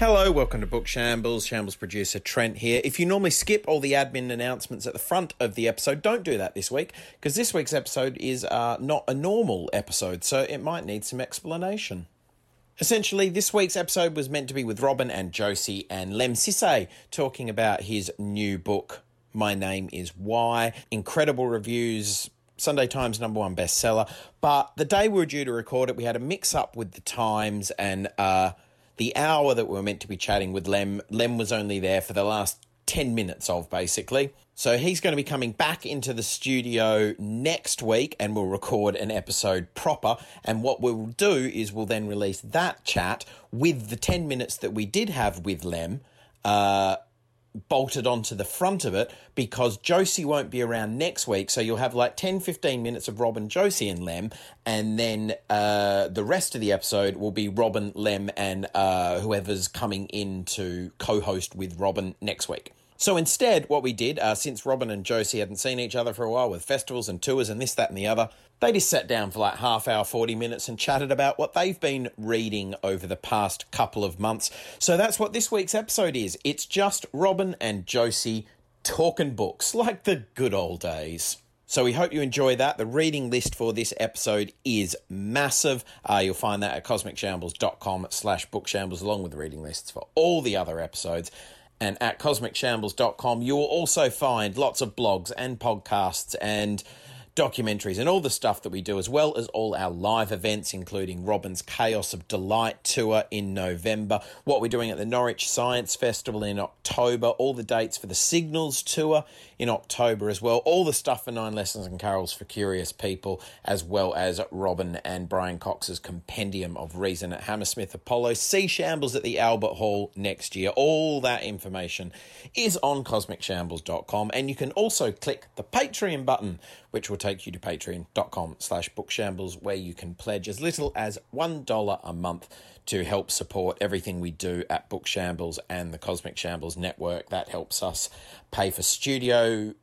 Hello, welcome to Book Shambles. Shambles producer Trent here. If you normally skip all the admin announcements at the front of the episode, don't do that this week because this week's episode is uh, not a normal episode, so it might need some explanation. Essentially, this week's episode was meant to be with Robin and Josie and Lemn Sissay talking about his new book, My Name is Why. Incredible reviews, Sunday Times number one bestseller. But the day we were due to record it, we had a mix up with the times and uh, the hour that we were meant to be chatting with Lemn. Lemn was only there for the last 10 minutes of basically. So he's going to be coming back into the studio next week and we'll record an episode proper. And what we'll do is we'll then release that chat with the 10 minutes that we did have with Lemn. Uh, bolted onto the front of it because Josie won't be around next week. So you'll have like 10, 15 minutes of Robin, Josie, and Lemn. And then uh, the rest of the episode will be Robin, Lemn, and uh, whoever's coming in to co host with Robin next week. So instead, what we did, uh, since Robin and Josie hadn't seen each other for a while with festivals and tours and this, that, and the other, they just sat down for like half hour, 40 minutes and chatted about what they've been reading over the past couple of months. So that's what this week's episode is. It's just Robin and Josie talking books like the good old days. So we hope you enjoy that. The reading list for this episode is massive. Uh, you'll find that at cosmicshambles.com slash bookshambles along with the reading lists for all the other episodes and at cosmicshambles.com you will also find lots of blogs and podcasts and documentaries and all the stuff that we do, as well as all our live events, including Robin's Chaos of Delight tour in November, what we're doing at the Norwich Science Festival in October, all the dates for the Signals tour in October as well, all the stuff for Nine Lessons and Carols for Curious People, as well as Robin and Brian Cox's Compendium of Reason at Hammersmith Apollo, Sea Shambles at the Albert Hall next year. All that information is on cosmicshambles.com, and you can also click the Patreon button which will take you to patreon.com slash bookshambles, where you can pledge as little as $1 a month to help support everything we do at Bookshambles and the Cosmic Shambles Network. That helps us pay for studio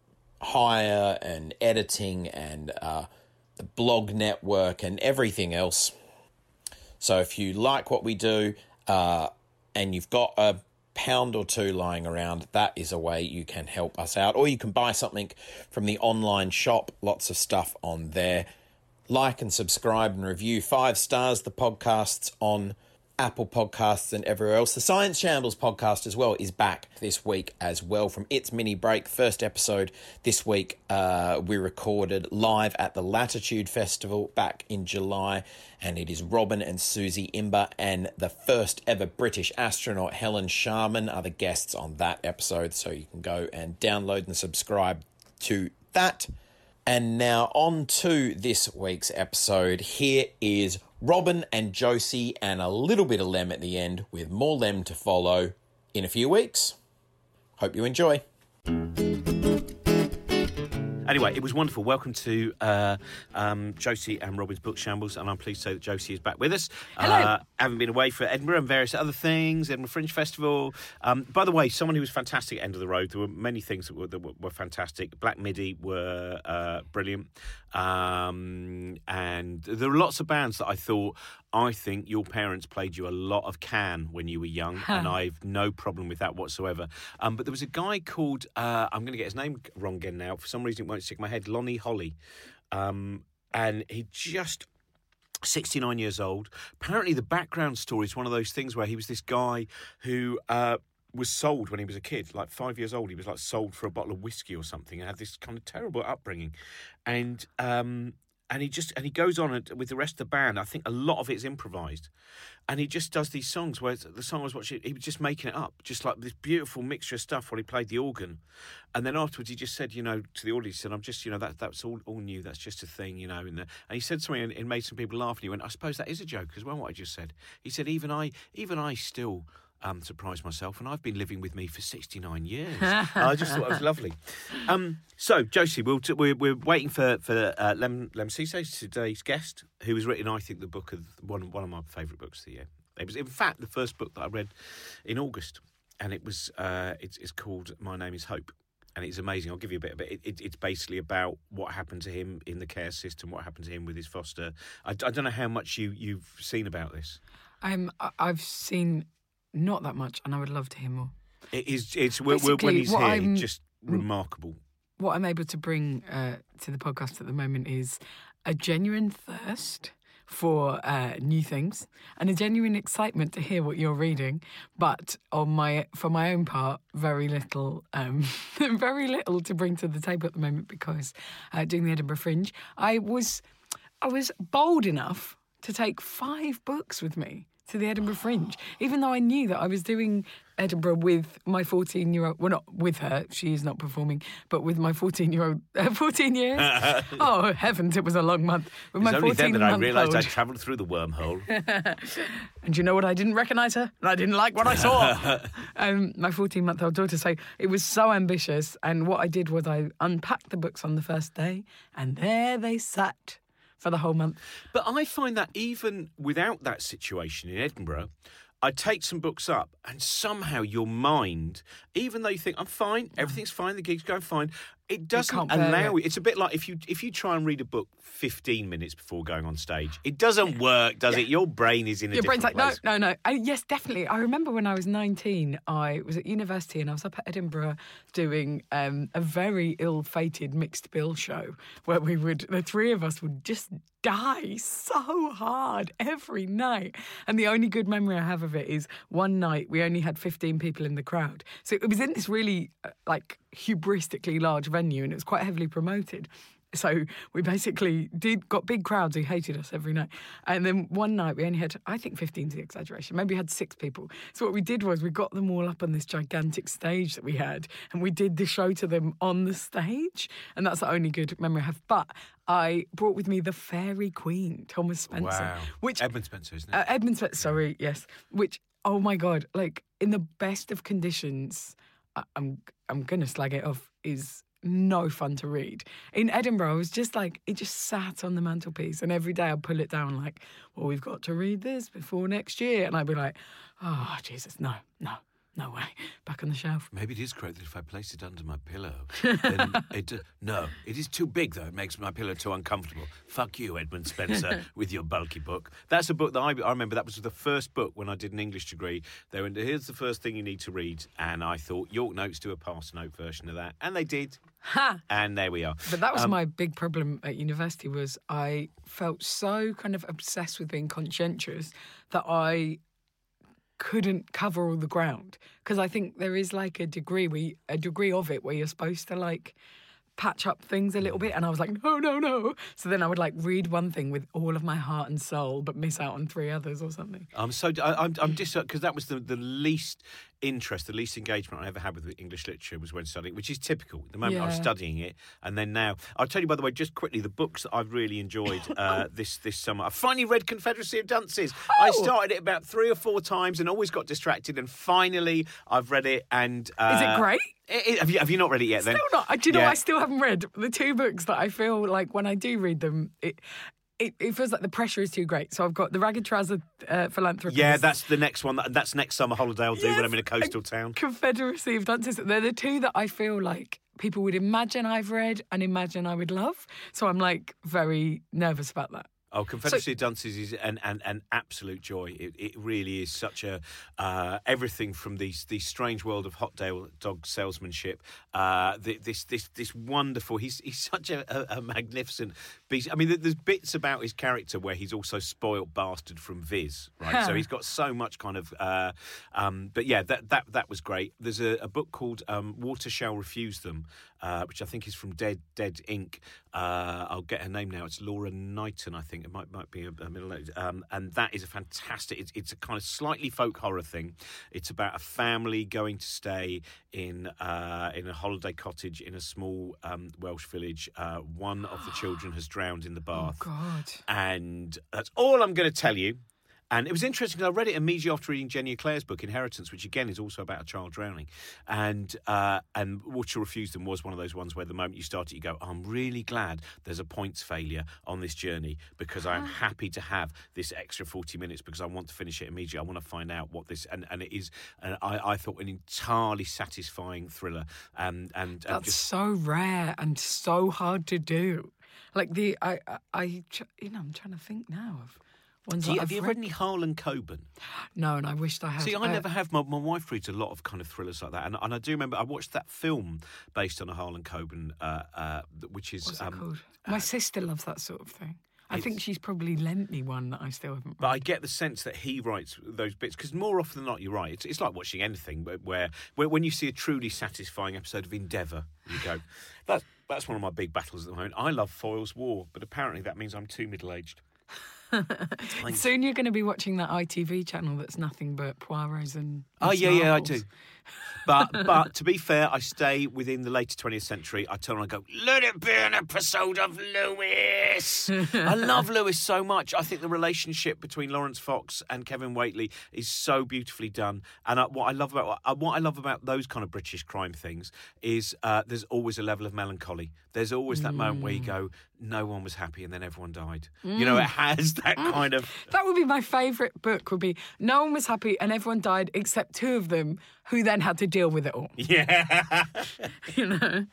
hire and editing and uh, the blog network and everything else. So if you like what we do uh, and you've got a pound or two lying around, that is a way you can help us out. Or you can buy something from the online shop, lots of stuff on there. Like and subscribe and review five stars the podcasts on Apple Podcasts and everywhere else. The Science Shambles podcast as well is back this week as well from its mini break. First episode this week uh, we recorded live at the Latitude Festival back in July, and it is Robin and Suzie Imber and the first ever British astronaut Helen Sharman are the guests on that episode. So you can go and download and subscribe to that. And now on to this week's episode. Here is Robin and Josie and a little bit of Lemn at the end, with more Lemn to follow in a few weeks. Hope you enjoy. Anyway, it was wonderful. Welcome to uh, um, Josie and Robin's Book Shambles, and I'm pleased to say that Josie is back with us. Hello. Uh, having been away for Edinburgh and various other things, Edinburgh Fringe Festival. Um, by the way, someone who was fantastic at End of the Road. There were many things that were, that were, were fantastic. Black Midi were uh, brilliant. Um, and there were lots of bands that I thought, I think your parents played you a lot of Can when you were young, and I've no problem with that whatsoever. Um, but there was a guy called, uh, I'm going to get his name wrong again now. For some reason, it won't stick in my head. Lonnie Holley. Um, and he just 69 years old. Apparently, the background story is one of those things where he was this guy who uh, was sold when he was a kid, like five years old. He was like sold for a bottle of whiskey or something, and had this kind of terrible upbringing. And um, and he just and he goes on and- with the rest of the band. I think a lot of it's improvised, and he just does these songs where the song I was watching, he was just making it up, just like this beautiful mixture of stuff while he played the organ, and then afterwards he just said, you know, to the audience, and I'm just, you know, that that's all all new. That's just a thing, you know. And, and he said something and it made some people laugh. And he went, I suppose that is a joke as well. What I just said. He said, even I, even I still. Um, surprised myself, and I've been living with me for 69 years. I just thought it was lovely. Um, so, Josie, we'll t- we're, we're waiting for for uh, Lemn Lemn Sissay, today's guest, who has written, I think, the book of one one of my favourite books of the year. It was, in fact, the first book that I read in August, and it was uh, it's, it's called My Name Is Hope. And it's amazing. I'll give you a bit of it. it. It's basically about what happened to him in the care system, what happened to him with his foster. I, I don't know how much you, you've seen about this. I'm. I've seen not that much, and I would love to hear more. It is. It's when, when he's here, I'm- just remarkable. What I'm able to bring uh, to the podcast at the moment is a genuine thirst for uh, new things and a genuine excitement to hear what you're reading. But on my, for my own part, very little, um, very little to bring to the table at the moment because uh, doing the Edinburgh Fringe, I was, I was bold enough to take five books with me to the Edinburgh Fringe, even though I knew that I was doing Edinburgh with my 14 year old, well, not with her, she is not performing, but with my 14 year old, uh, 14 years. oh, heavens, it was a long month. With It's my only then 14 that I realised I travelled through the wormhole. And you know what? I didn't recognise her, and I didn't like what I saw. um, my 14 month old daughter. So it was so ambitious. And what I did was I unpacked the books on the first day, and there they sat for the whole month. But I find that even without that situation in Edinburgh, I take some books up, and somehow your mind, even though you think I'm fine, everything's fine, the gig's going fine, it doesn't allow it. it. It's a bit like if you if you try and read a book 15 minutes before going on stage, it doesn't work, does it? Your brain is in a Your brain's like, place. no, no, no. Uh, yes, definitely. I remember when I was 19, I was at university and I was up at Edinburgh doing um, a very ill fated mixed bill show where we would, the three of us would just die so hard every night. And the only good memory I have of it is one night we only had 15 people in the crowd. So it was in this really, uh, like, hubristically large venue and it was quite heavily promoted. So we basically did got big crowds who hated us every night. And then one night we only had, I think 15 is the exaggeration, maybe we had six people. So what we did was we got them all up on this gigantic stage that we had and we did the show to them on the stage. And that's the only good memory I have. But I brought with me the Faerie Queene, Thomas Spenser. Wow. Which Edmund Spenser, isn't it? uh, Edmund Spenser, sorry, yes. Which, oh my god, like in the best of conditions, I'm I'm gonna slag it off. Is no fun to read. In Edinburgh, I was just like it just sat on the mantelpiece, and every day I'd pull it down, like, well, we've got to read this before next year, and I'd be like, oh Jesus, no, no, no way, back on the shelf. Maybe it is correct that if I place it under my pillow, then it. Uh, no, it is too big though. It makes my pillow too uncomfortable. Fuck you, Edmund Spenser, with your bulky book. That's a book that I, I remember. That was the first book when I did an English degree. They went, "Here's the first thing you need to read," and I thought York Notes do a pass note version of that, and they did. Ha! And there we are. But that was Um, my big problem at university was I felt so kind of obsessed with being conscientious that I couldn't cover all the ground because I think there is like a degree where a degree of it where you're supposed to like patch up things a little bit and I was like no no no. So then I would like read one thing with all of my heart and soul but miss out on three others or something. I'm so I, I'm I'm just because that was the, the least interest, the least engagement I ever had with English literature was when studying, which is typical. The moment I was studying it, and then now, I'll tell you by the way, just quickly, the books that I've really enjoyed uh, this this summer. I finally read Confederacy of Dunces. I Oh. started it about three or four times and always got distracted, and finally I've read it. And uh, is it great it- it- have you have you not read it yet? then Still not. I- Do you know Yeah. I still haven't read the two books that I feel like when I do read them, it it, it feels like the pressure is too great. So I've got the Ragged Trouser uh, Philanthropist. Yeah, that's the next one. That- That's next summer holiday I'll do when I'm in a coastal town. Confederacy of Dunces. They're the two that I feel like people would imagine I've read and imagine I would love. So I'm like very nervous about that. Oh, Confederacy of Dunces is an, an, an absolute joy. It, it really is such a uh, everything from these these strange world of hot dog salesmanship. Uh, th- this this this wonderful. He's he's such a, a, a magnificent beast. I mean, there's bits about his character where he's also spoilt bastard from Viz, right? so he's got so much kind of. Uh, um, but yeah, that that that was great. There's a, a book called um, Water Shall Refuse Them, uh, which I think is from Dead Dead Ink. Uh, I'll get her name now. It's Laura Knighton, I think. It might might be a, a middle name. Um, and that is a fantastic. It's, it's a kind of slightly folk horror thing. It's about a family going to stay in uh, in a holiday cottage in a small um, Welsh village. Uh, one of the children has drowned in the bath Oh, God. and that's all I'm going to tell you. And it was interesting because I read it immediately after reading Jenny Eclair's book Inheritance, which again is also about a child drowning. And uh, and Water Refused Them was one of those ones where the moment you start it, you go, I'm really glad there's a points failure on this journey because I'm happy to have this extra 40 minutes because I want to finish it immediately. I want to find out what this and, and it is. And I, I thought an entirely satisfying thriller. And and, and That's just so rare and so hard to do. Like the I I, I you know I'm trying to think now of Ones Do you, have I've you read. read any Harlan Coben? No, and I wished I had. See, I Uh, never have. My, my wife reads a lot of kind of thrillers like that, and, and I do remember I watched that film based on a Harlan Coben, uh, uh, which is. What's it um, called? My sister loves that sort of thing. I think she's probably lent me one that I still haven't. But. I get the sense that he writes those bits because more often than not, you're right. It's, it's like watching anything, but where, where when you see a truly satisfying episode of Endeavour, you go, "That's that's one of my big battles at the moment." I love Foyle's War, but apparently that means I'm too middle aged. Soon you're going to be watching that ITV channel that's nothing but Poirot's and. Oh yeah, yeah, I do. But but to be fair, I stay within the later 20th century. I turn on and go, let it be an episode of Lewis. I love Lewis so much. I think the relationship between Laurence Fox and Kevin Whately is so beautifully done. And uh, what I love about uh, what I love about those kind of British crime things is uh, there's always a level of melancholy. There's always that moment where you go, no one was happy and then everyone died. You know, it has that kind of. That would be my favourite book. Would be no one was happy and everyone died except two of them, who then had to deal with it all. Yeah. You know.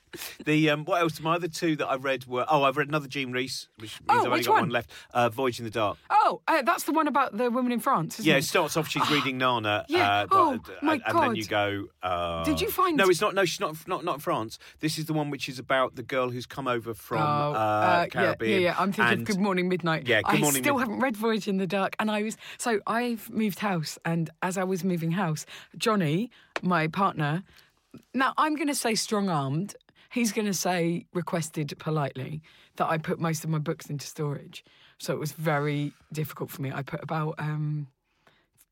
The um, what else? My other two that I read were oh, I've read another Jean Rhys, which means Oh, I've only got one? one left. Uh, Voyage in the Dark. Oh, uh, that's the one about the woman in France. Isn't Yeah, it? it starts off she's reading Nana. Yeah. Uh, Oh, but- my and, and then you go. Uh, Did you find- No, it's not. No, she's not. Not not in France. This is the one which is about the girl who's come over from Oh, uh, uh, yeah, Caribbean. yeah, yeah. I'm thinking and- of Good Morning Midnight. Yeah, Good Morning. I still Mid- haven't read Voyage in the Dark, and I was so I've moved house, and as I was moving house, Johnny, my partner, now I'm going to say strong armed. He's going to say requested politely that I put most of my books into storage. So it was very difficult for me. I put about um,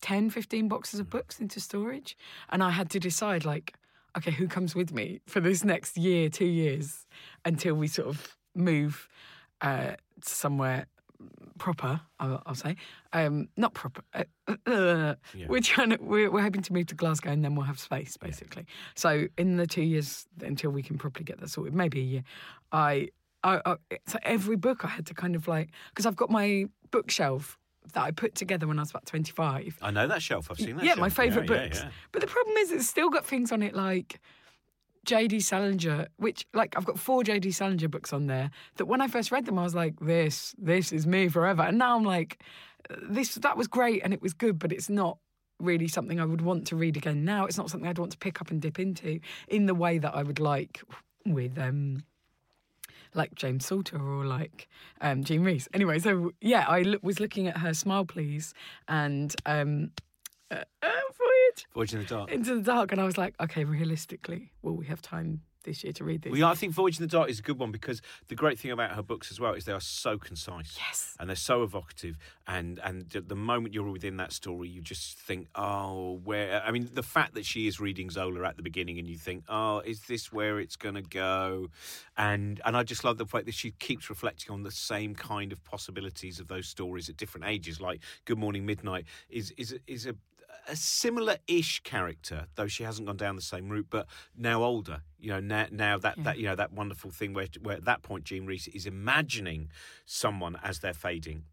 10, 15 boxes of books into storage, and I had to decide like, okay, who comes with me for this next year, two years, until we sort of move uh, somewhere proper. I'll, I'll say, um, not proper. Uh, uh, We're trying to. We're, we're hoping to move to Glasgow, and then we'll have space, basically. So in the two years until we can properly get that sorted, maybe a year, I. I, I, so every book I had to kind of like because I've got my bookshelf that I put together when I was about twenty five, I know that shelf. I've seen that. yeah, shelf. my favourite Yeah, yeah, books. yeah. But the problem is, it's still got things on it like J.D. Salinger, which like I've got four J.D. Salinger books on there. That when I first read them, I was like, "This, this is me forever." And now I'm like, "This, that was great and it was good, but it's not." Really, something I would want to read again now. It's not something I'd want to pick up and dip into in the way that I would like with um, like James Salter or like um, Jean Rhys. Anyway, so yeah, I was looking at her Smile Please and um, uh, uh, Voyage Voyage in the Dark. into the Dark, and I was like, okay, realistically, will we have time this year to read this? Well, yeah, I think Voyage in the Dark is a good one because the great thing about her books as well is they are so concise. Yes. And they're so evocative. And and the- the moment you're within that story, you just think, oh, where. I mean, the fact that she is reading Zola at the beginning and you think, oh, is this where it's going to go? And and I just love the fact that she keeps reflecting on the same kind of possibilities of those stories at different ages. Like Good Morning Midnight is is is a a similar-ish character, though she hasn't gone down the same route, but now older. You know, now, now that, that you know that wonderful thing where, where at that point Jean Rhys is imagining someone as they're fading.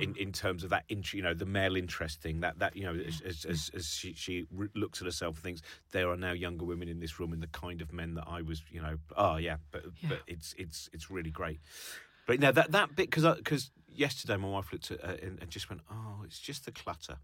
In, mm. in terms of that, int- you know, the male interest thing, that that you know, as, as, as, as she, she re- looks at herself and thinks there are now younger women in this room and the kind of men that I was, you know, oh yeah, but but it's it's it's really great. But now that that bit because because yesterday my wife looked at it and, and just went, oh, it's just the clutter.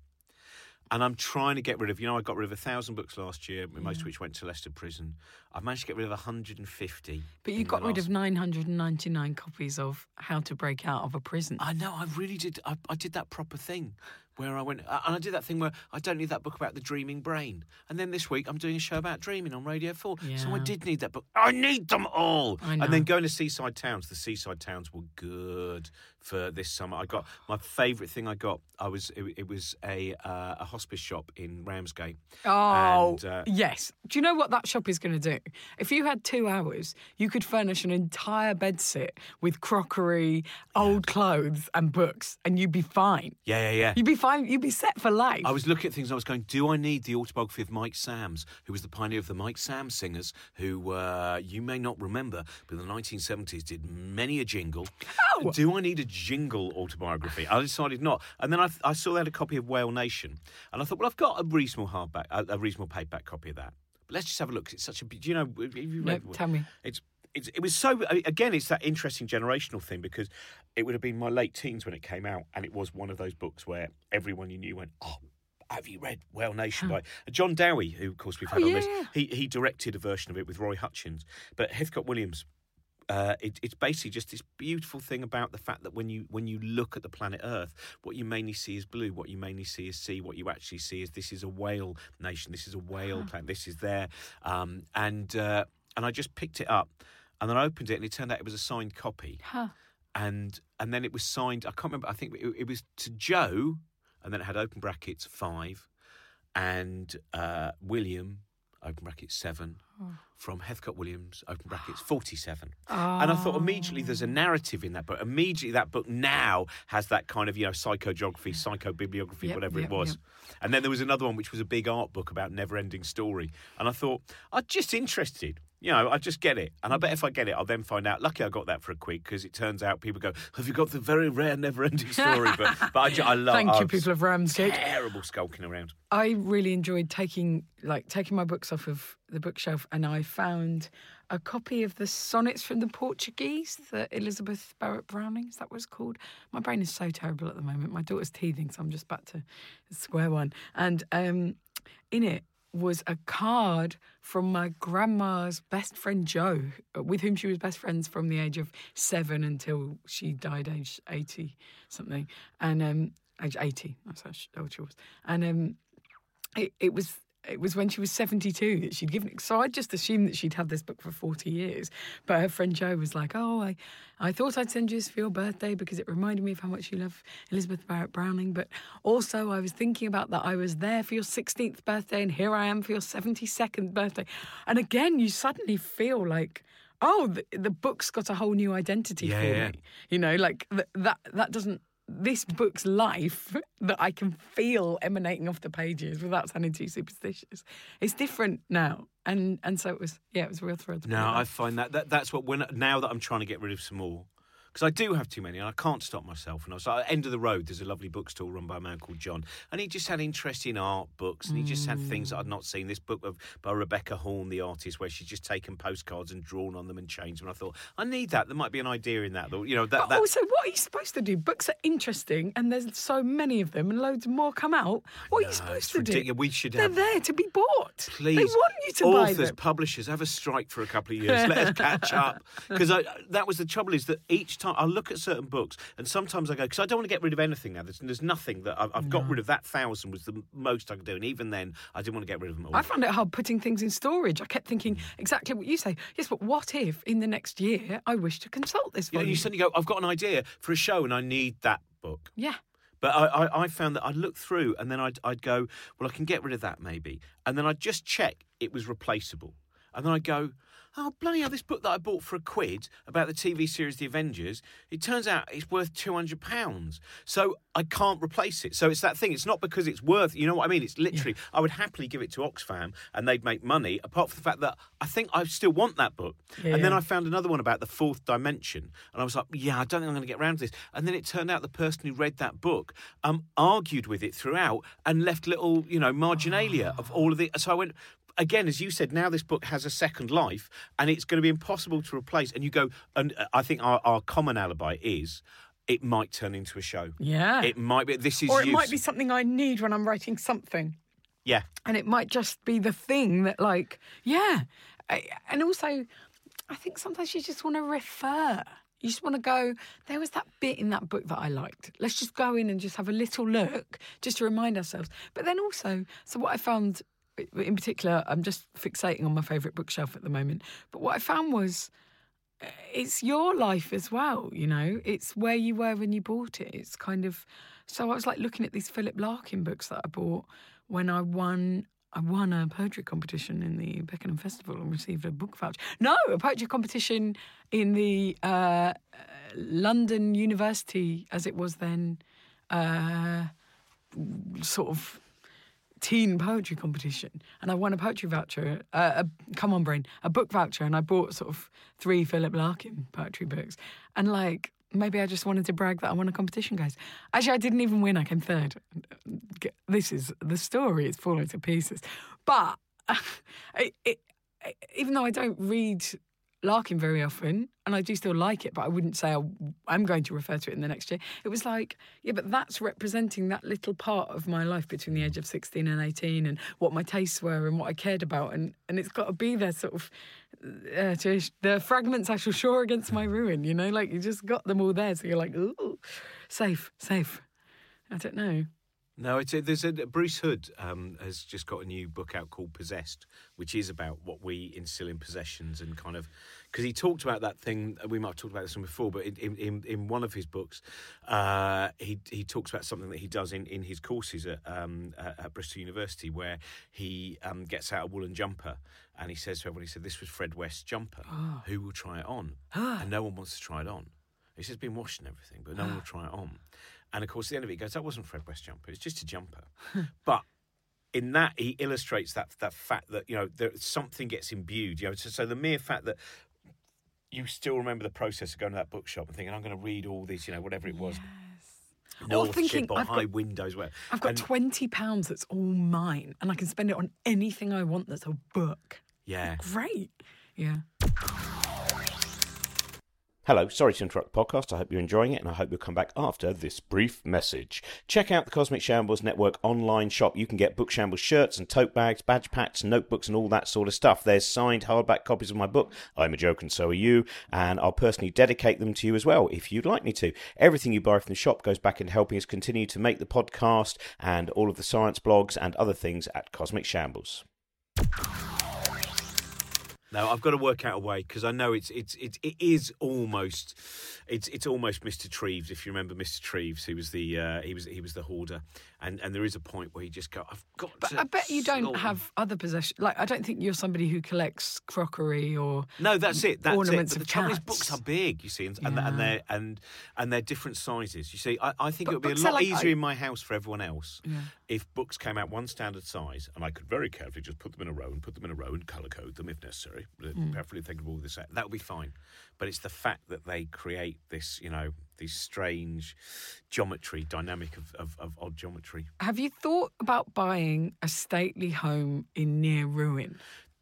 And I'm trying to get rid of, you know, I got rid of a thousand books last year, most of which went to Leicester Prison. I've managed to get rid of 150. but you got rid last- of 999 copies of How to Break Out of a Prison. I know, I really did. I, I did that proper thing where I went, and I did that thing where I don't need that book about the dreaming brain. And then this week I'm doing a show about dreaming on Radio 4. So I did need that book. I need them all. I And then going to Seaside Towns, the Seaside Towns were good for this summer. I got my favourite thing I got, I was it, it was a uh, a hospice shop in Ramsgate. Oh, And, uh, yes. Do you know what that shop is going to do? If you had two hours, you could furnish an entire bed sit with crockery, old clothes, and books, and you'd be fine. Yeah, yeah, yeah. You'd be fine. You'd be set for life. I was looking at things and I was going, do I need the autobiography of Mike Sammes, who was the pioneer of the Mike Sammes singers, who uh, you may not remember, but in the 1970s did many a jingle. Oh! Do I need a jingle autobiography? I decided not. And then I, I saw they had a copy of Whale Nation. And I thought, well, I've got a reasonable hardback, a, a reasonable paperback copy of that. But let's just have a look. It's such a. Do you know? You No, read? tell me. It's it's, it was so again it's that interesting generational thing because it would have been my late teens when it came out and it was one of those books where everyone you knew went oh have you read Whale Nation by John Dowie, who of course we've had Oh, on yeah, this? yeah. He he directed a version of it with Roy Hutchins, but Heathcote Williams. Uh, it, it's basically just this beautiful thing about the fact that when you when you look at the planet Earth, what you mainly see is blue. What you mainly see is sea. What you actually see is this is a whale nation. This is a whale planet. This is there. Um, and uh, and I just picked it up, and then I opened it, and it turned out it was a signed copy Huh. and and then it was signed. I can't remember. I think it, it was to Joe, and then it had open brackets five, and uh, William open brackets seven from Heathcote Williams open brackets forty seven. And I thought immediately there's a ah. narrative in that book. Immediately that book now has that kind of you know psychogeography, psychobibliography, Yep, whatever yep, it was. yep. And then there was another one which was a big art book about never ending story. And I thought I'm just interested. You know, I just get it, and I bet if I get it, I'll then find out. Lucky I got that for a quid because it turns out people go, "Have you got the very rare, never-ending story?" But, but I, ju- I love. Thank you, people of Ramsgate. Terrible skulking around. I really enjoyed taking like taking my books off of the bookshelf, and I found a copy of the sonnets from the Portuguese, that Elizabeth Barrett Browning. Is that it's called? My brain is so terrible at the moment. My daughter's teething, so I'm just back to square one. And um, in it was a card from my grandma's best friend Jo, with whom she was best friends from the age of seven until she died, age eighty something, and um, age eighty. That's how old she was, and um, it, it was it was when she was 72 that she'd given it. So I just assumed that she'd had this book for 40 years. But her friend Joe was like, Oh, I, I thought I'd send you this for your birthday because it reminded me of how much you love Elizabeth Barrett Browning. But also, I was thinking about that I was there for your 16th birthday and here I am for your 72nd birthday. And again, you suddenly feel like, Oh, the, the book's got a whole new identity Yeah, for yeah. me. You know, like th- that, that doesn't this book's life that I can feel emanating off the pages without sounding too superstitious. It's different now, and and so it was. Yeah, it was a real thrill. To No, I find that, that that's what when now that I'm trying to get rid of some more because I do have too many and I can't stop myself. And I was like, at end of the road, there's a lovely bookstore run by a man called John, and he just had interesting art books and he just had things that I'd not seen. This book of by Rebecca Horn, the artist, where she's just taken postcards and drawn on them and changed them. And I thought I need that. There might be an idea in that. though. You know that. But that also, what are you supposed to do? Books are interesting, and there's so many of them, and loads more come out. What are you supposed to do? We should They're have- there to be bought. Please, they want you to authors, buy them. publishers, have a strike for a couple of years. Let us catch up. Because that was the trouble is that each time I look at certain books, and sometimes I go because I don't want to get rid of anything now. There's, there's nothing that I've, I've got rid of. That thousand was the most I could do, and even then, I didn't want to get rid of them all. I found it hard putting things in storage. I kept thinking Mm. exactly what you say. Yes, but what if in the next year I wish to consult this know, you suddenly go, I've got an idea for a show, and I need that book. yeah. But I, I, I found that I'd look through and then I'd, I'd go, well, I can get rid of that maybe. And then I'd just check it was replaceable. And then I'd go, oh, bloody hell, this book that I bought for a quid about the TV series The Avengers, it turns out it's worth £200. So I can't replace it. So it's that thing. It's not because it's worth, you know what I mean? It's literally, I would happily give it to Oxfam and they'd make money, apart from the fact that I think I still want that book. Yeah, and then yeah. I found another one about the fourth dimension. And I was like, yeah, I don't think I'm going to get around to this. And then it turned out the person who read that book um, argued with it throughout and left little, you know, marginalia of all of the. So I went, again, as you said, now this book has a second life and it's going to be impossible to replace. And you go, and uh, I think our, our common alibi is it might turn into a show. Yeah. It might be. This is or it use. might be something I need when I'm writing something. Yeah. and it might just be the thing that like yeah and also i think sometimes you just want to refer you just want to go there was that bit in that book that i liked let's just go in and just have a little look just to remind ourselves but then also so what i found in particular i'm just fixating on my favourite bookshelf at the moment but what i found was uh, it's your life as well, you know. It's where you were when you bought it. It's kind of so I was like looking at these Philip Larkin books that I bought when I won I won a poetry competition in the Beckenham Festival and received a book voucher. No, a poetry competition in the uh, uh, London University, as it was then, uh, sort of teen poetry competition and I won a poetry voucher, uh, a, come on brain, a book voucher and I bought sort of three Philip Larkin poetry books and like maybe I just wanted to brag that I won a competition guys. Actually I didn't even win, I came third. This is the story, it's falling to pieces. But it, it, even though I don't read Larkin very often, and I do still like it, but I wouldn't say I, I'm going to refer to it in the next year. It was like, yeah, but that's representing that little part of my life between the age of 16 and 18 and what my tastes were and what I cared about. And, and it's got to be there sort of, uh, to, the fragments I shall shore against my ruin, you know, like you just got them all there. So you're like, ooh, safe, safe. I don't know. No, it's a, there's a Bruce Hood um, has just got a new book out called Possessed, which is about what we instill in possessions and kind of because he talked about that thing. We might have talked about this one before, but in in, in one of his books, uh, he he talks about something that he does in, in his courses at, um, at Bristol University, where he um, gets out a woolen jumper and he says to everyone, he said, "This was Fred West's jumper. Oh. Who will try it on?" and no one wants to try it on. He says, "Been washed and everything, but no one will try it on." And of course, at the end of it, he goes, "That wasn't Fred West jumper. It's just a jumper." but in that, he illustrates that that fact that you know there, something gets imbued. You know, so, so the mere fact that you still remember the process of going to that bookshop and thinking, "I'm going to read all these," you know, whatever it was. North thinking, ship or I've high got- windows, where I've got and- twenty pounds that's all mine, and I can spend it on anything I want. That's a book. yeah. Great. Yeah. Hello, sorry to interrupt the podcast. I hope you're enjoying it and I hope you'll come back after this brief message. Check out the Cosmic Shambles Network online shop. You can get Book Shambles shirts and tote bags, badge packs, notebooks, and all that sort of stuff. There's signed hardback copies of my book, I'm a Joke and So Are You, and I'll personally dedicate them to you as well if you'd like me to. Everything you buy from the shop goes back into helping us continue to make the podcast and all of the science blogs and other things at Cosmic Shambles. No, I've got to work out a way because I know it's it's it's it is almost it's it's almost Mr. Trebus. If you remember Mr. Trebus, he was the uh, he was he was the hoarder, and and there is a point where you just go, I've got. But I bet you don't have other possessions. Like, I don't think you're somebody who collects crockery or. No, that's it. That's ornaments it. But the trouble is, books are big. You see, and and, and they're and and they're different sizes. You see, I, I think But it would be a lot like- easier I- in my house for everyone else if books came out one standard size, and I could very carefully just put them in a row and put them in a row and colour code them if necessary. Hmm. Preferably think of all this. That would be fine. But it's the fact that they create this, you know, this strange geometry, dynamic of, of, of odd geometry. Have you thought about buying a stately home in near ruin?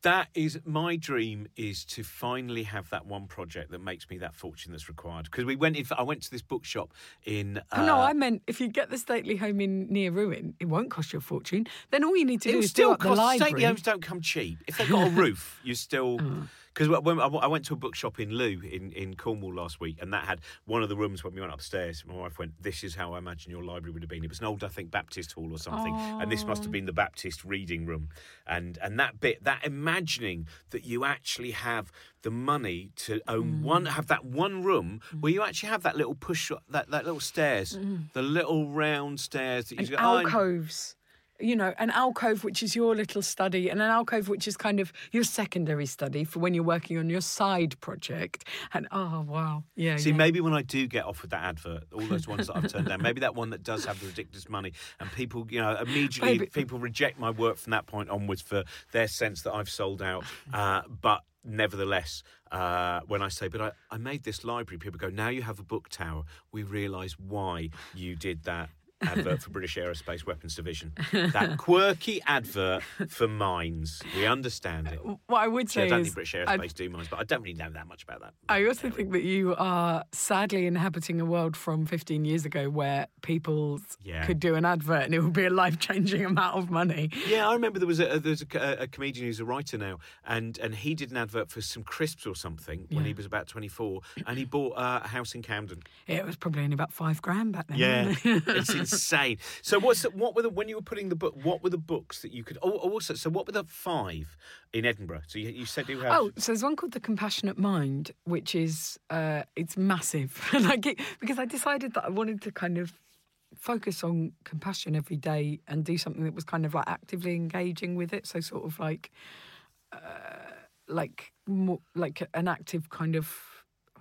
That is my dream is to finally have that one project that makes me that fortune that's required. Because we went in, I went to this bookshop in. Uh, Oh, no, I meant if you get the stately home in near ruin, it won't cost you a fortune. Then all you need to do is still do up the cost. library. Stately homes don't come cheap. If they've got a roof, you still. Oh. Because when I I went to a bookshop in Looe in, in Cornwall last week, and that had one of the rooms when we went upstairs. My wife went, "This is how I imagine your library would have been." It was an old, I think, Baptist hall or something, and this must have been the Baptist reading room. And and that bit, that imagining that you actually have the money to own mm. one, have that one room mm. where you actually have that little push, that that little stairs, mm. the little round stairs that you and go. "Oh, alcoves. You know, an alcove which is your little study, and an alcove which is kind of your secondary study for when you're working on your side project. And oh wow, yeah. See, yeah. maybe when I do get offered that advert, all those ones that I've turned down, maybe that one that does have the ridiculous money, and people, you know, immediately Maybe- people reject my work from that point onwards for their sense that I've sold out. Uh, but nevertheless, uh, when I say, but I, I made this library, people go, now you have a book tower. We realise why you did that. Advert for British Aerospace Weapons Division. That quirky advert for mines. We understand it. what I would See, I say don't is, think British Aerospace do mines, but I don't really know that much about that. I also think that you are sadly inhabiting a world from 15 years ago where people Yeah. could do an advert and it would be a life changing amount of money. Yeah, I remember there was a there was a, a, comedian who's a writer now, and and he did an advert for some crisps or something when he was about twenty four, and he bought uh, a house in Camden. It was probably only about five grand back then. Yeah, insane. So what's the, what were the when you were putting the book? What were the books that you could? Oh, also, so what were the five in Edinburgh? So you, you said you have. Oh, so there's one called the Compassionate Mind, which is uh, it's massive. like it, because I decided that I wanted to kind of focus on compassion every day and do something that was kind of like actively engaging with it. So sort of like, uh, like more like an active kind of.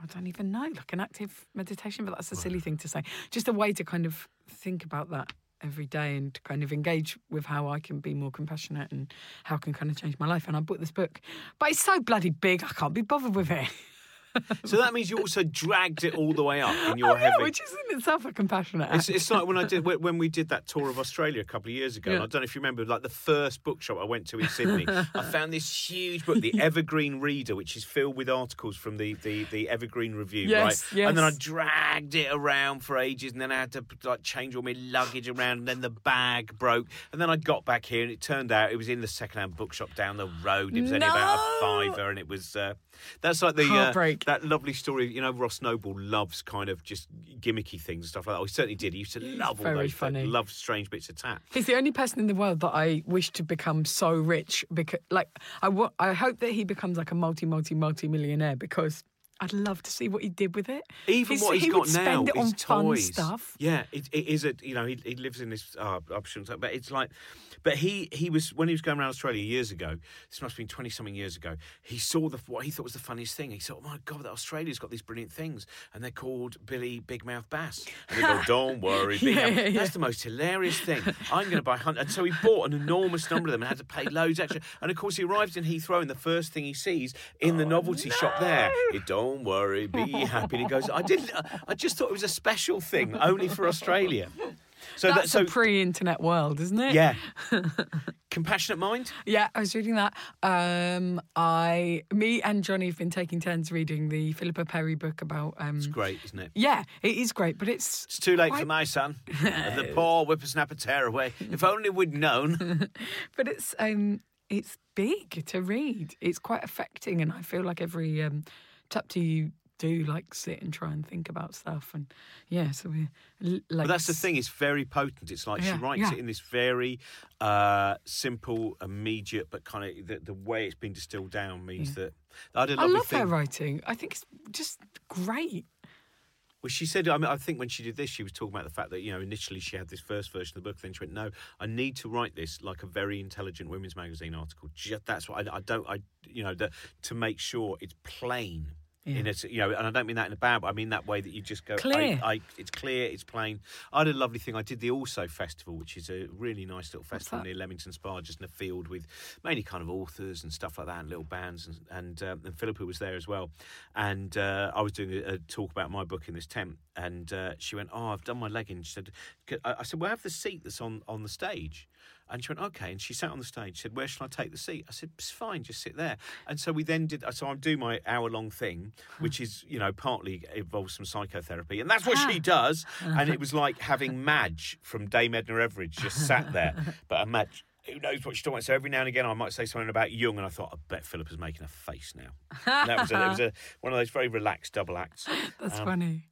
I don't even know, like an active meditation, but that's a silly thing to say. Just a way to kind of think about that every day and to kind of engage with how I can be more compassionate and how I can kind of change my life. And I bought this book, but it's so bloody big, I can't be bothered with it. so that means you also dragged it all the way up in your Oh, yeah, heavy. which is in itself a compassionate It's, act. it's like when I did when we did that tour of Australia a couple of years ago. Yeah. And I don't know if you remember, like the first bookshop I went to in Sydney. I found this huge book, the Evergreen Reader, which is filled with articles from the the, the Evergreen Review, Yes, right? And then I dragged it around for ages, and then I had to like change all my luggage around, and then the bag broke, and then I got back here, and it turned out it was in the second-hand bookshop down the road. It was only about a fiver, and it was. Uh, that's like the uh, Heartbreak. That lovely story. You know, Ross Noble loves kind of just gimmicky things and stuff like that. Oh, he certainly did. He used to love all those. funny. Things, love strange bits of tat. He's the only person in the world that I wish to become so rich because, like, I wa- I hope that he becomes like a multi, multi, multi millionaire because I'd love to see what he did with it. Even He's- what he's he got would now spend it is toys. stuff. Yeah, it, it is a you know he, he lives in this uh, option, but it's like, but he he was when he was going around Australia years ago. This must have been twenty something years ago. He saw the what he thought was the funniest thing. He thought, oh my god, that Australia's got these brilliant things, and they're called Billy Big Mouth Bass. And they go, don't worry, Yeah, yeah. That's the most hilarious thing. I'm going to buy hundred. And so he bought an enormous number of them and had to pay loads extra. And of course, he arrives in Heathrow, and the first thing he sees in Oh, the novelty shop there, is, don't worry, be happy. And he goes, I didn't. I just thought it was a special thing only for Australia. So That's that, so a pre-internet world, isn't it? yeah. Compassionate mind. Yeah, I was reading that. Um, I, me and Johnny have been taking turns reading the Philippa Perry book about. Um, It's great, isn't it? yeah, it is great, but it's It's too late for my son. the poor whippersnapper tearaway. If only we'd known. but it's um it's big to read. It's quite affecting, and I feel like every um chapter you do like sit and try and think about stuff, and yeah, so we like. But that's the thing; it's very potent. It's like Yeah, she writes yeah. it in this very uh, simple, immediate, but kind of the, the way it's been distilled down means that I I love thing. her writing. I think it's just great. Well, she said, I mean, I think when she did this, she was talking about the fact that, you know, initially she had this first version of the book, then she went, no, I need to write this like a very intelligent women's magazine article. Just, that's what I, I don't, I, you know, that to make sure it's plain. In a, you know, and I don't mean that in a bad way. I mean that way that you just go. Clear. I, I, it's clear. It's plain. I had a lovely thing. I did the Also Festival, which is a really nice little festival near Leamington Spa, just in a field with mainly kind of authors and stuff like that, and little bands. And and, um, and Philippa was there as well. And uh, I was doing a, a talk about my book in this tent, and uh, she went, "Oh, I've done my legging." She said, "C- I I said, "Well, have the seat that's on on the stage." And she went, okay. And she sat on the stage, said, where shall I take the seat? I said, it's fine, just sit there. And so we then did, so I'm doing my hour long thing, which is, you know, partly involves some psychotherapy. And that's what she does. And it was like having Madge from Dame Edna Everage just sat there. But a Madge, who knows what she's talking about. So every now and again, I might say something about Jung, and I thought, I bet Philip is making a face now. And that was, a, it was a, one of those very relaxed double acts. That's Um, funny.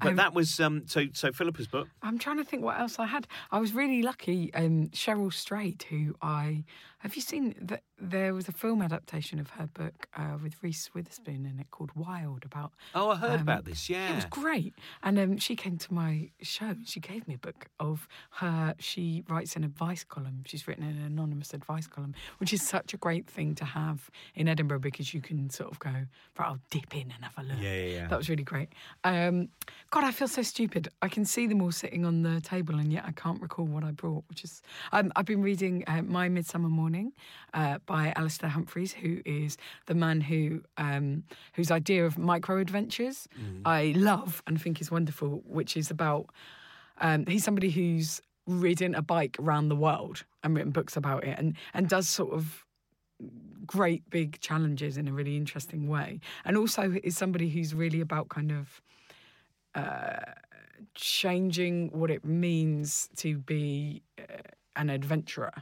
But that was, um, so, so Philippa's book. I'm trying to think what else I had. I was really lucky. Um, Cheryl Strayed, who I have you seen that there was a film adaptation of her book uh, with Reese Witherspoon in it called Wild about. Oh, I heard um, about this, yeah. It was great, and um, she came to my show. She gave me a book of her. She writes an advice column. She's written an anonymous advice column, which is such a great thing to have in Edinburgh because you can sort of go, right, I'll dip in and have a look. Yeah, yeah, yeah. That was really great. Um, God, I feel so stupid. I can see them all sitting on the table, and yet I can't recall what I brought. Which is, um, I've been reading uh, My Midsummer Morning uh, by Alastair Humphreys, who is the man who um, whose idea of micro adventures I love and think is wonderful. Which is about um, he's somebody who's ridden a bike around the world and written books about it, and and does sort of great big challenges in a really interesting way, and also is somebody who's really about kind of uh, changing what it means to be uh, an adventurer,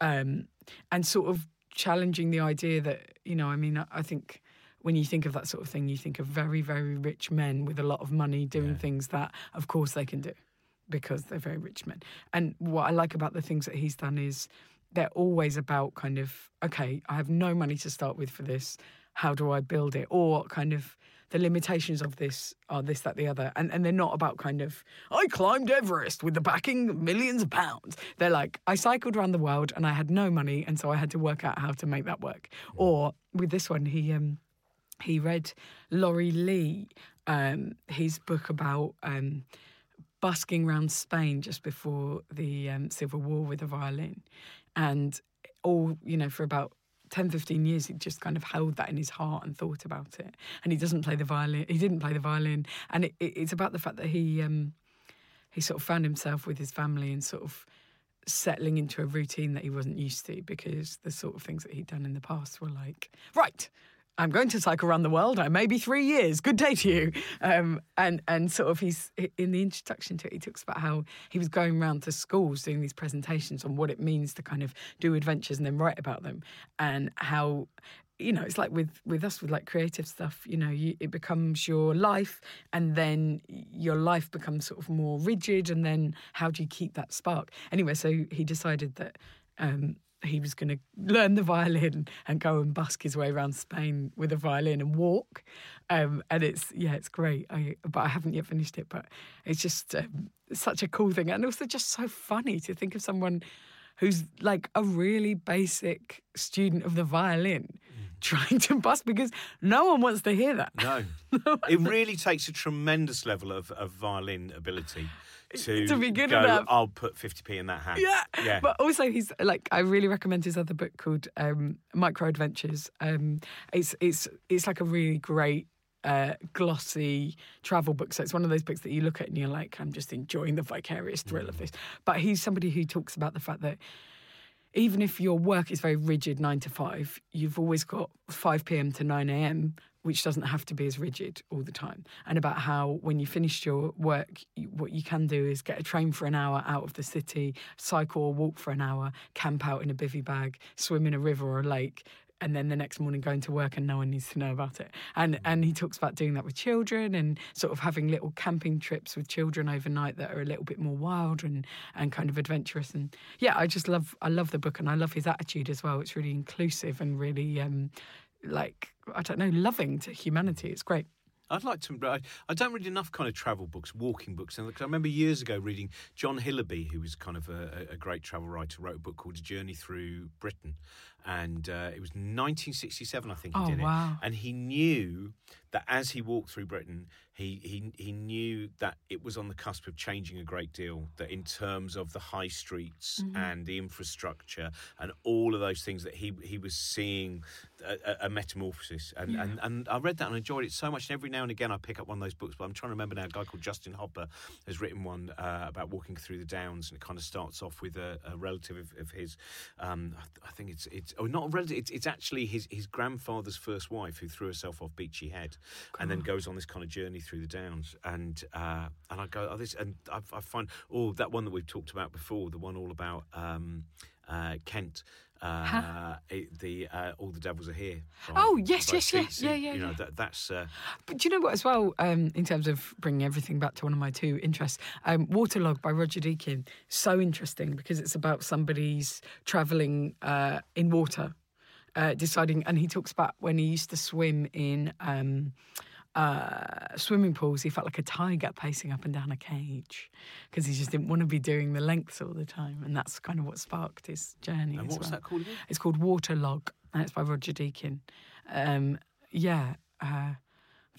um, and sort of challenging the idea that you know. I mean, I, I think. When you think of that sort of thing, you think of very, very rich men with a lot of money doing things that, of course, they can do because they're very rich men. And what I like about the things that he's done is they're always about kind of, okay, I have no money to start with for this. How do I build it? Or kind of the limitations of this are this, that, the other. And and they're not about kind of, I climbed Everest with the backing of millions of pounds. They're like, I cycled around the world and I had no money, and so I had to work out how to make that work. Or with this one, he um he read Laurie Lee, um, his book about um, busking around Spain just before the um, Civil War with a violin, and all you know for about 10, 15 years, he just kind of held that in his heart and thought about it. And he doesn't play the violin. He didn't play the violin, and it, it, it's about the fact that he um, he sort of found himself with his family and sort of settling into a routine that he wasn't used to because the sort of things that he'd done in the past were like, right, I'm going to cycle around the world. I may be three years. Good day to you. Um, and and sort of he's in the introduction to it. He talks about how he was going around to schools doing these presentations on what it means to kind of do adventures and then write about them, and how you know, it's like with with us with like creative stuff. You know, you, it becomes your life, and then your life becomes sort of more rigid, and then how do you keep that spark? Anyway, so he decided that. Um, he was going to learn the violin and go and busk his way around Spain with a violin and walk. Um, and it's yeah, it's great. I, but I haven't yet finished it. But it's just um, such a cool thing, and also just so funny to think of someone who's like a really basic student of the violin trying to bust because no one wants to hear that. No. it really takes a tremendous level of, of violin ability to, To be good go, enough. I'll put 50p in that hat. Yeah. Yeah. But also he's like I really recommend his other book called um, Micro Adventures. Um, it's it's it's like a really great uh, glossy travel book. So it's one of those books that you look at and you're like, I'm just enjoying the vicarious thrill of this. But he's somebody who talks about the fact that even if your work is very rigid, nine to five, you've always got 5 p.m. to 9 a.m., which doesn't have to be as rigid all the time. And about how when you finished your work, you, what you can do is get a train for an hour out of the city, cycle or walk for an hour, camp out in a bivy bag, swim in a river or a lake. And then the next morning going to work and no one needs to know about it. And and he talks about doing that with children and sort of having little camping trips with children overnight that are a little bit more wild and, and kind of adventurous. And yeah, I just love I love the book and I love his attitude as well. It's really inclusive and really um, like I don't know, loving to humanity. It's great. I'd like to. I, I don't read enough kind of travel books, walking books. And I remember years ago reading John Hillaby, who was kind of a, a great travel writer, wrote a book called A Journey Through Britain, and uh, it was 1967, I think he Oh, did wow. it. And he knew that as he walked through Britain, he he he knew that it was on the cusp of changing a great deal. That in terms of the high streets Mm-hmm. and the infrastructure and all of those things, that he he was seeing a, a- metamorphosis. And, and and I read that and enjoyed it so much. And every now and again, I pick up one of those books. But I'm trying to remember now. A guy called Justin Hopper has written one uh, about walking through the Downs, and it kind of starts off with a, a relative of, of his. Um, I, th- I think it's it's oh not a relative. It's, it's actually his his grandfather's first wife who threw herself off Beachy Head, and then goes on this kind of journey through the Downs. And uh, and I go oh this and I, I find oh that one that we've talked about before, the one all about um, uh, Kent. Uh, it- the uh, all the devils are here. by- Oh, yes, yes, yes. Yeah, yeah, You know yeah. that that's uh, But do you know what, as well, um, in terms of bringing everything back to one of my two interests, um, Waterlog by Roger Deakin, so interesting because it's about somebody's travelling uh, in water, uh, deciding, and he talks about when he used to swim in. Um, uh, swimming pools, he felt like a tiger pacing up and down a cage because he just didn't want to be doing the lengths all the time, and that's kind of what sparked his journey. and as what was well. that called again? It's called Waterlog, and it's by Roger Deakin. Um, yeah, uh,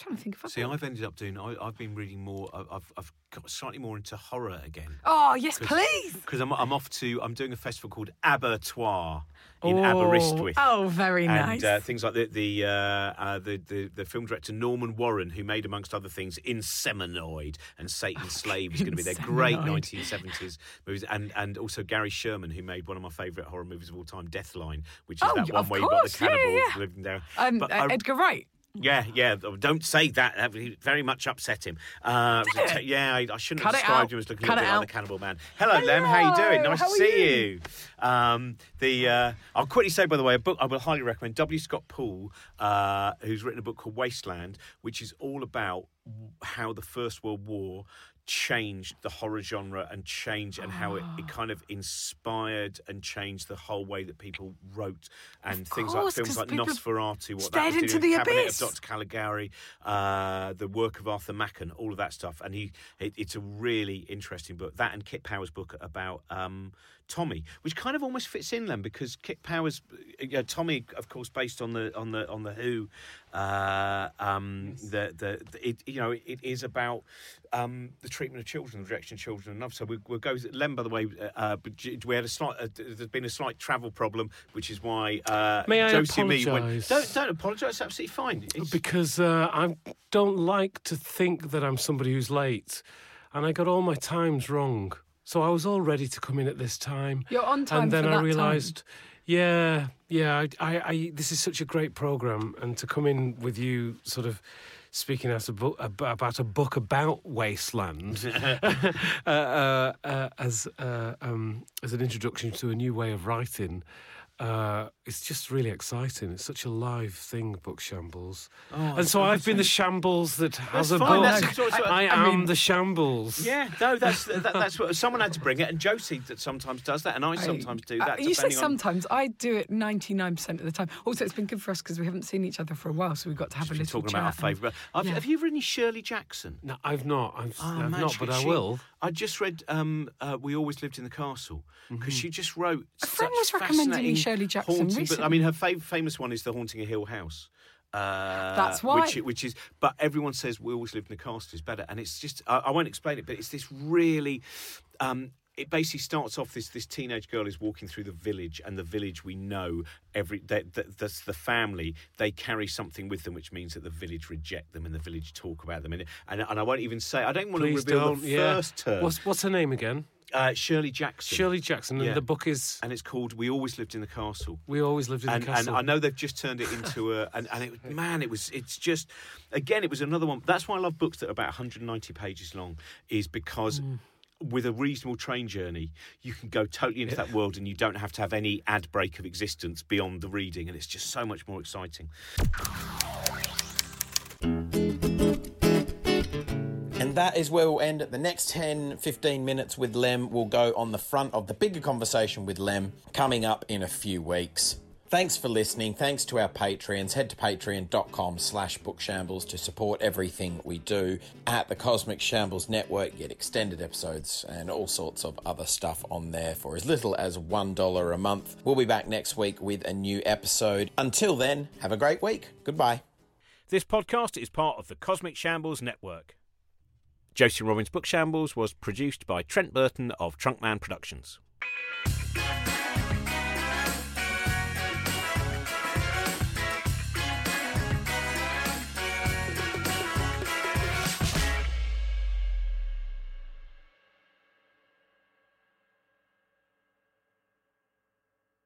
trying to think I've See, I've ended up doing. I, I've been reading more. I've I've got slightly more into horror again. Oh yes, please. Because I'm, I'm off to, I'm doing a festival called Abertoir in oh, Aberystwyth. Oh, very and nice. uh, things like the the, uh, uh, the the the film director Norman Warren, who made amongst other things Inseminoid and Satan's Slave, is going to be there. Great 1970s movies, and and also Gary Sherman, who made one of my favourite horror movies of all time, Deathline, which is Oh, that one of where you've got the course. Yeah, yeah, living there. um, But uh, Edgar Wright. Yeah, yeah. Don't say that. That very much upset him. Uh, yeah, I, I shouldn't Cut have described him as looking Cut a bit like the Cannibal Man. Hello, Lemn. How you doing? Nice how to see you? you. Um, the uh, I'll quickly say, by the way, a book I will highly recommend. W. Scott Poole, uh, who's written a book called Wasteland, which is all about how the First World War changed the horror genre and changed and how it, it kind of inspired and changed the whole way that people wrote and things like films like Nosferatu, what that into the Cabinet abyss. of Dr. Caligari, uh, the work of Arthur Machen, all of that stuff. And he, it, it's a really interesting book. That and Kit Power's book about um, Tommy, which kind of almost fits in then because Kit Power's, uh, Tommy, of course, based on the on the on the Who, uh, um, the, the the it you know it is about um, the treatment of children, the rejection of children, and love. So we, we'll go. Lemn, by the way, uh, uh, we had a slight. Uh, there's been a slight travel problem, which is why uh, May I Josie and me went. apologise? Don't don't apologise. It's absolutely fine. It's, because uh, I don't like to think that I'm somebody who's late, and I got all my times wrong. So I was all ready to come in at this time. You're on time and then for I that realised, yeah, yeah, I, I, I, this is such a great program, and to come in with you, sort of speaking as a book about a book about wasteland, uh, uh, uh, as uh, um, as an introduction to a new way of writing. Uh, it's just really exciting. It's such a live thing, Book Shambles. and so I've been the shambles that has That's a fine, book. that's- it's all- I, I am mean- the shambles. Yeah, no, that's that, that's what someone had to bring it, and Josie that sometimes does that, and I sometimes do Uh, that. you say depending on- sometimes. I do it 99% of the time. Also, it's been good for us because we haven't seen each other for a while, so we've got to have a little talking about our chat and- favourite. Have, Yeah. have you read any Shirley Jackson? No, I've not. I've, Oh, I've man, not, she- but I will. I just read um, uh, "We Always Lived in the Castle" because she just wrote. A friend was recommending fascinating Shirley Jackson haunting, but, I mean, her fav- famous one is "The Haunting of Hill House." Uh, That's why. Which, which is, but everyone says "We Always Lived in the Castle" is better, and it's just. I, I won't explain it, but it's this really. Um, it basically starts off this this teenage girl is walking through the village, and the village we know every that, that that's the family. They carry something with them, which means that the village reject them, and the village talk about them. And and, and I won't even say. I don't want Please to reveal the yeah. first term. What's, what's her name again? Uh, Shirley Jackson. Shirley Jackson. And Yeah. the book is and it's called "We Always Lived in the Castle." We Always Lived in and, the Castle. and I know they've just turned it into a and, and it, man, it was it's just again it was another one. That's why I love books that are about 190 pages long, is because. Mm. With a reasonable train journey, you can go totally into that world, and you don't have to have any ad break of existence beyond the reading, and it's just so much more exciting. And that is where we'll end it. The next 10, 15 minutes with Lemn will go on the front of the bigger conversation with Lemn coming up in a few weeks. Thanks for listening. Thanks to our Patreons. Head to patreon.com slash bookshambles to support everything we do. At the Cosmic Shambles Network, get extended episodes and all sorts of other stuff on there for as little as $1 a month. We'll be back next week with a new episode. Until then, have a great week. Goodbye. This podcast is part of the Cosmic Shambles Network. Josie Robbins' Book Shambles was produced by Trent Burton of Trunkman Productions.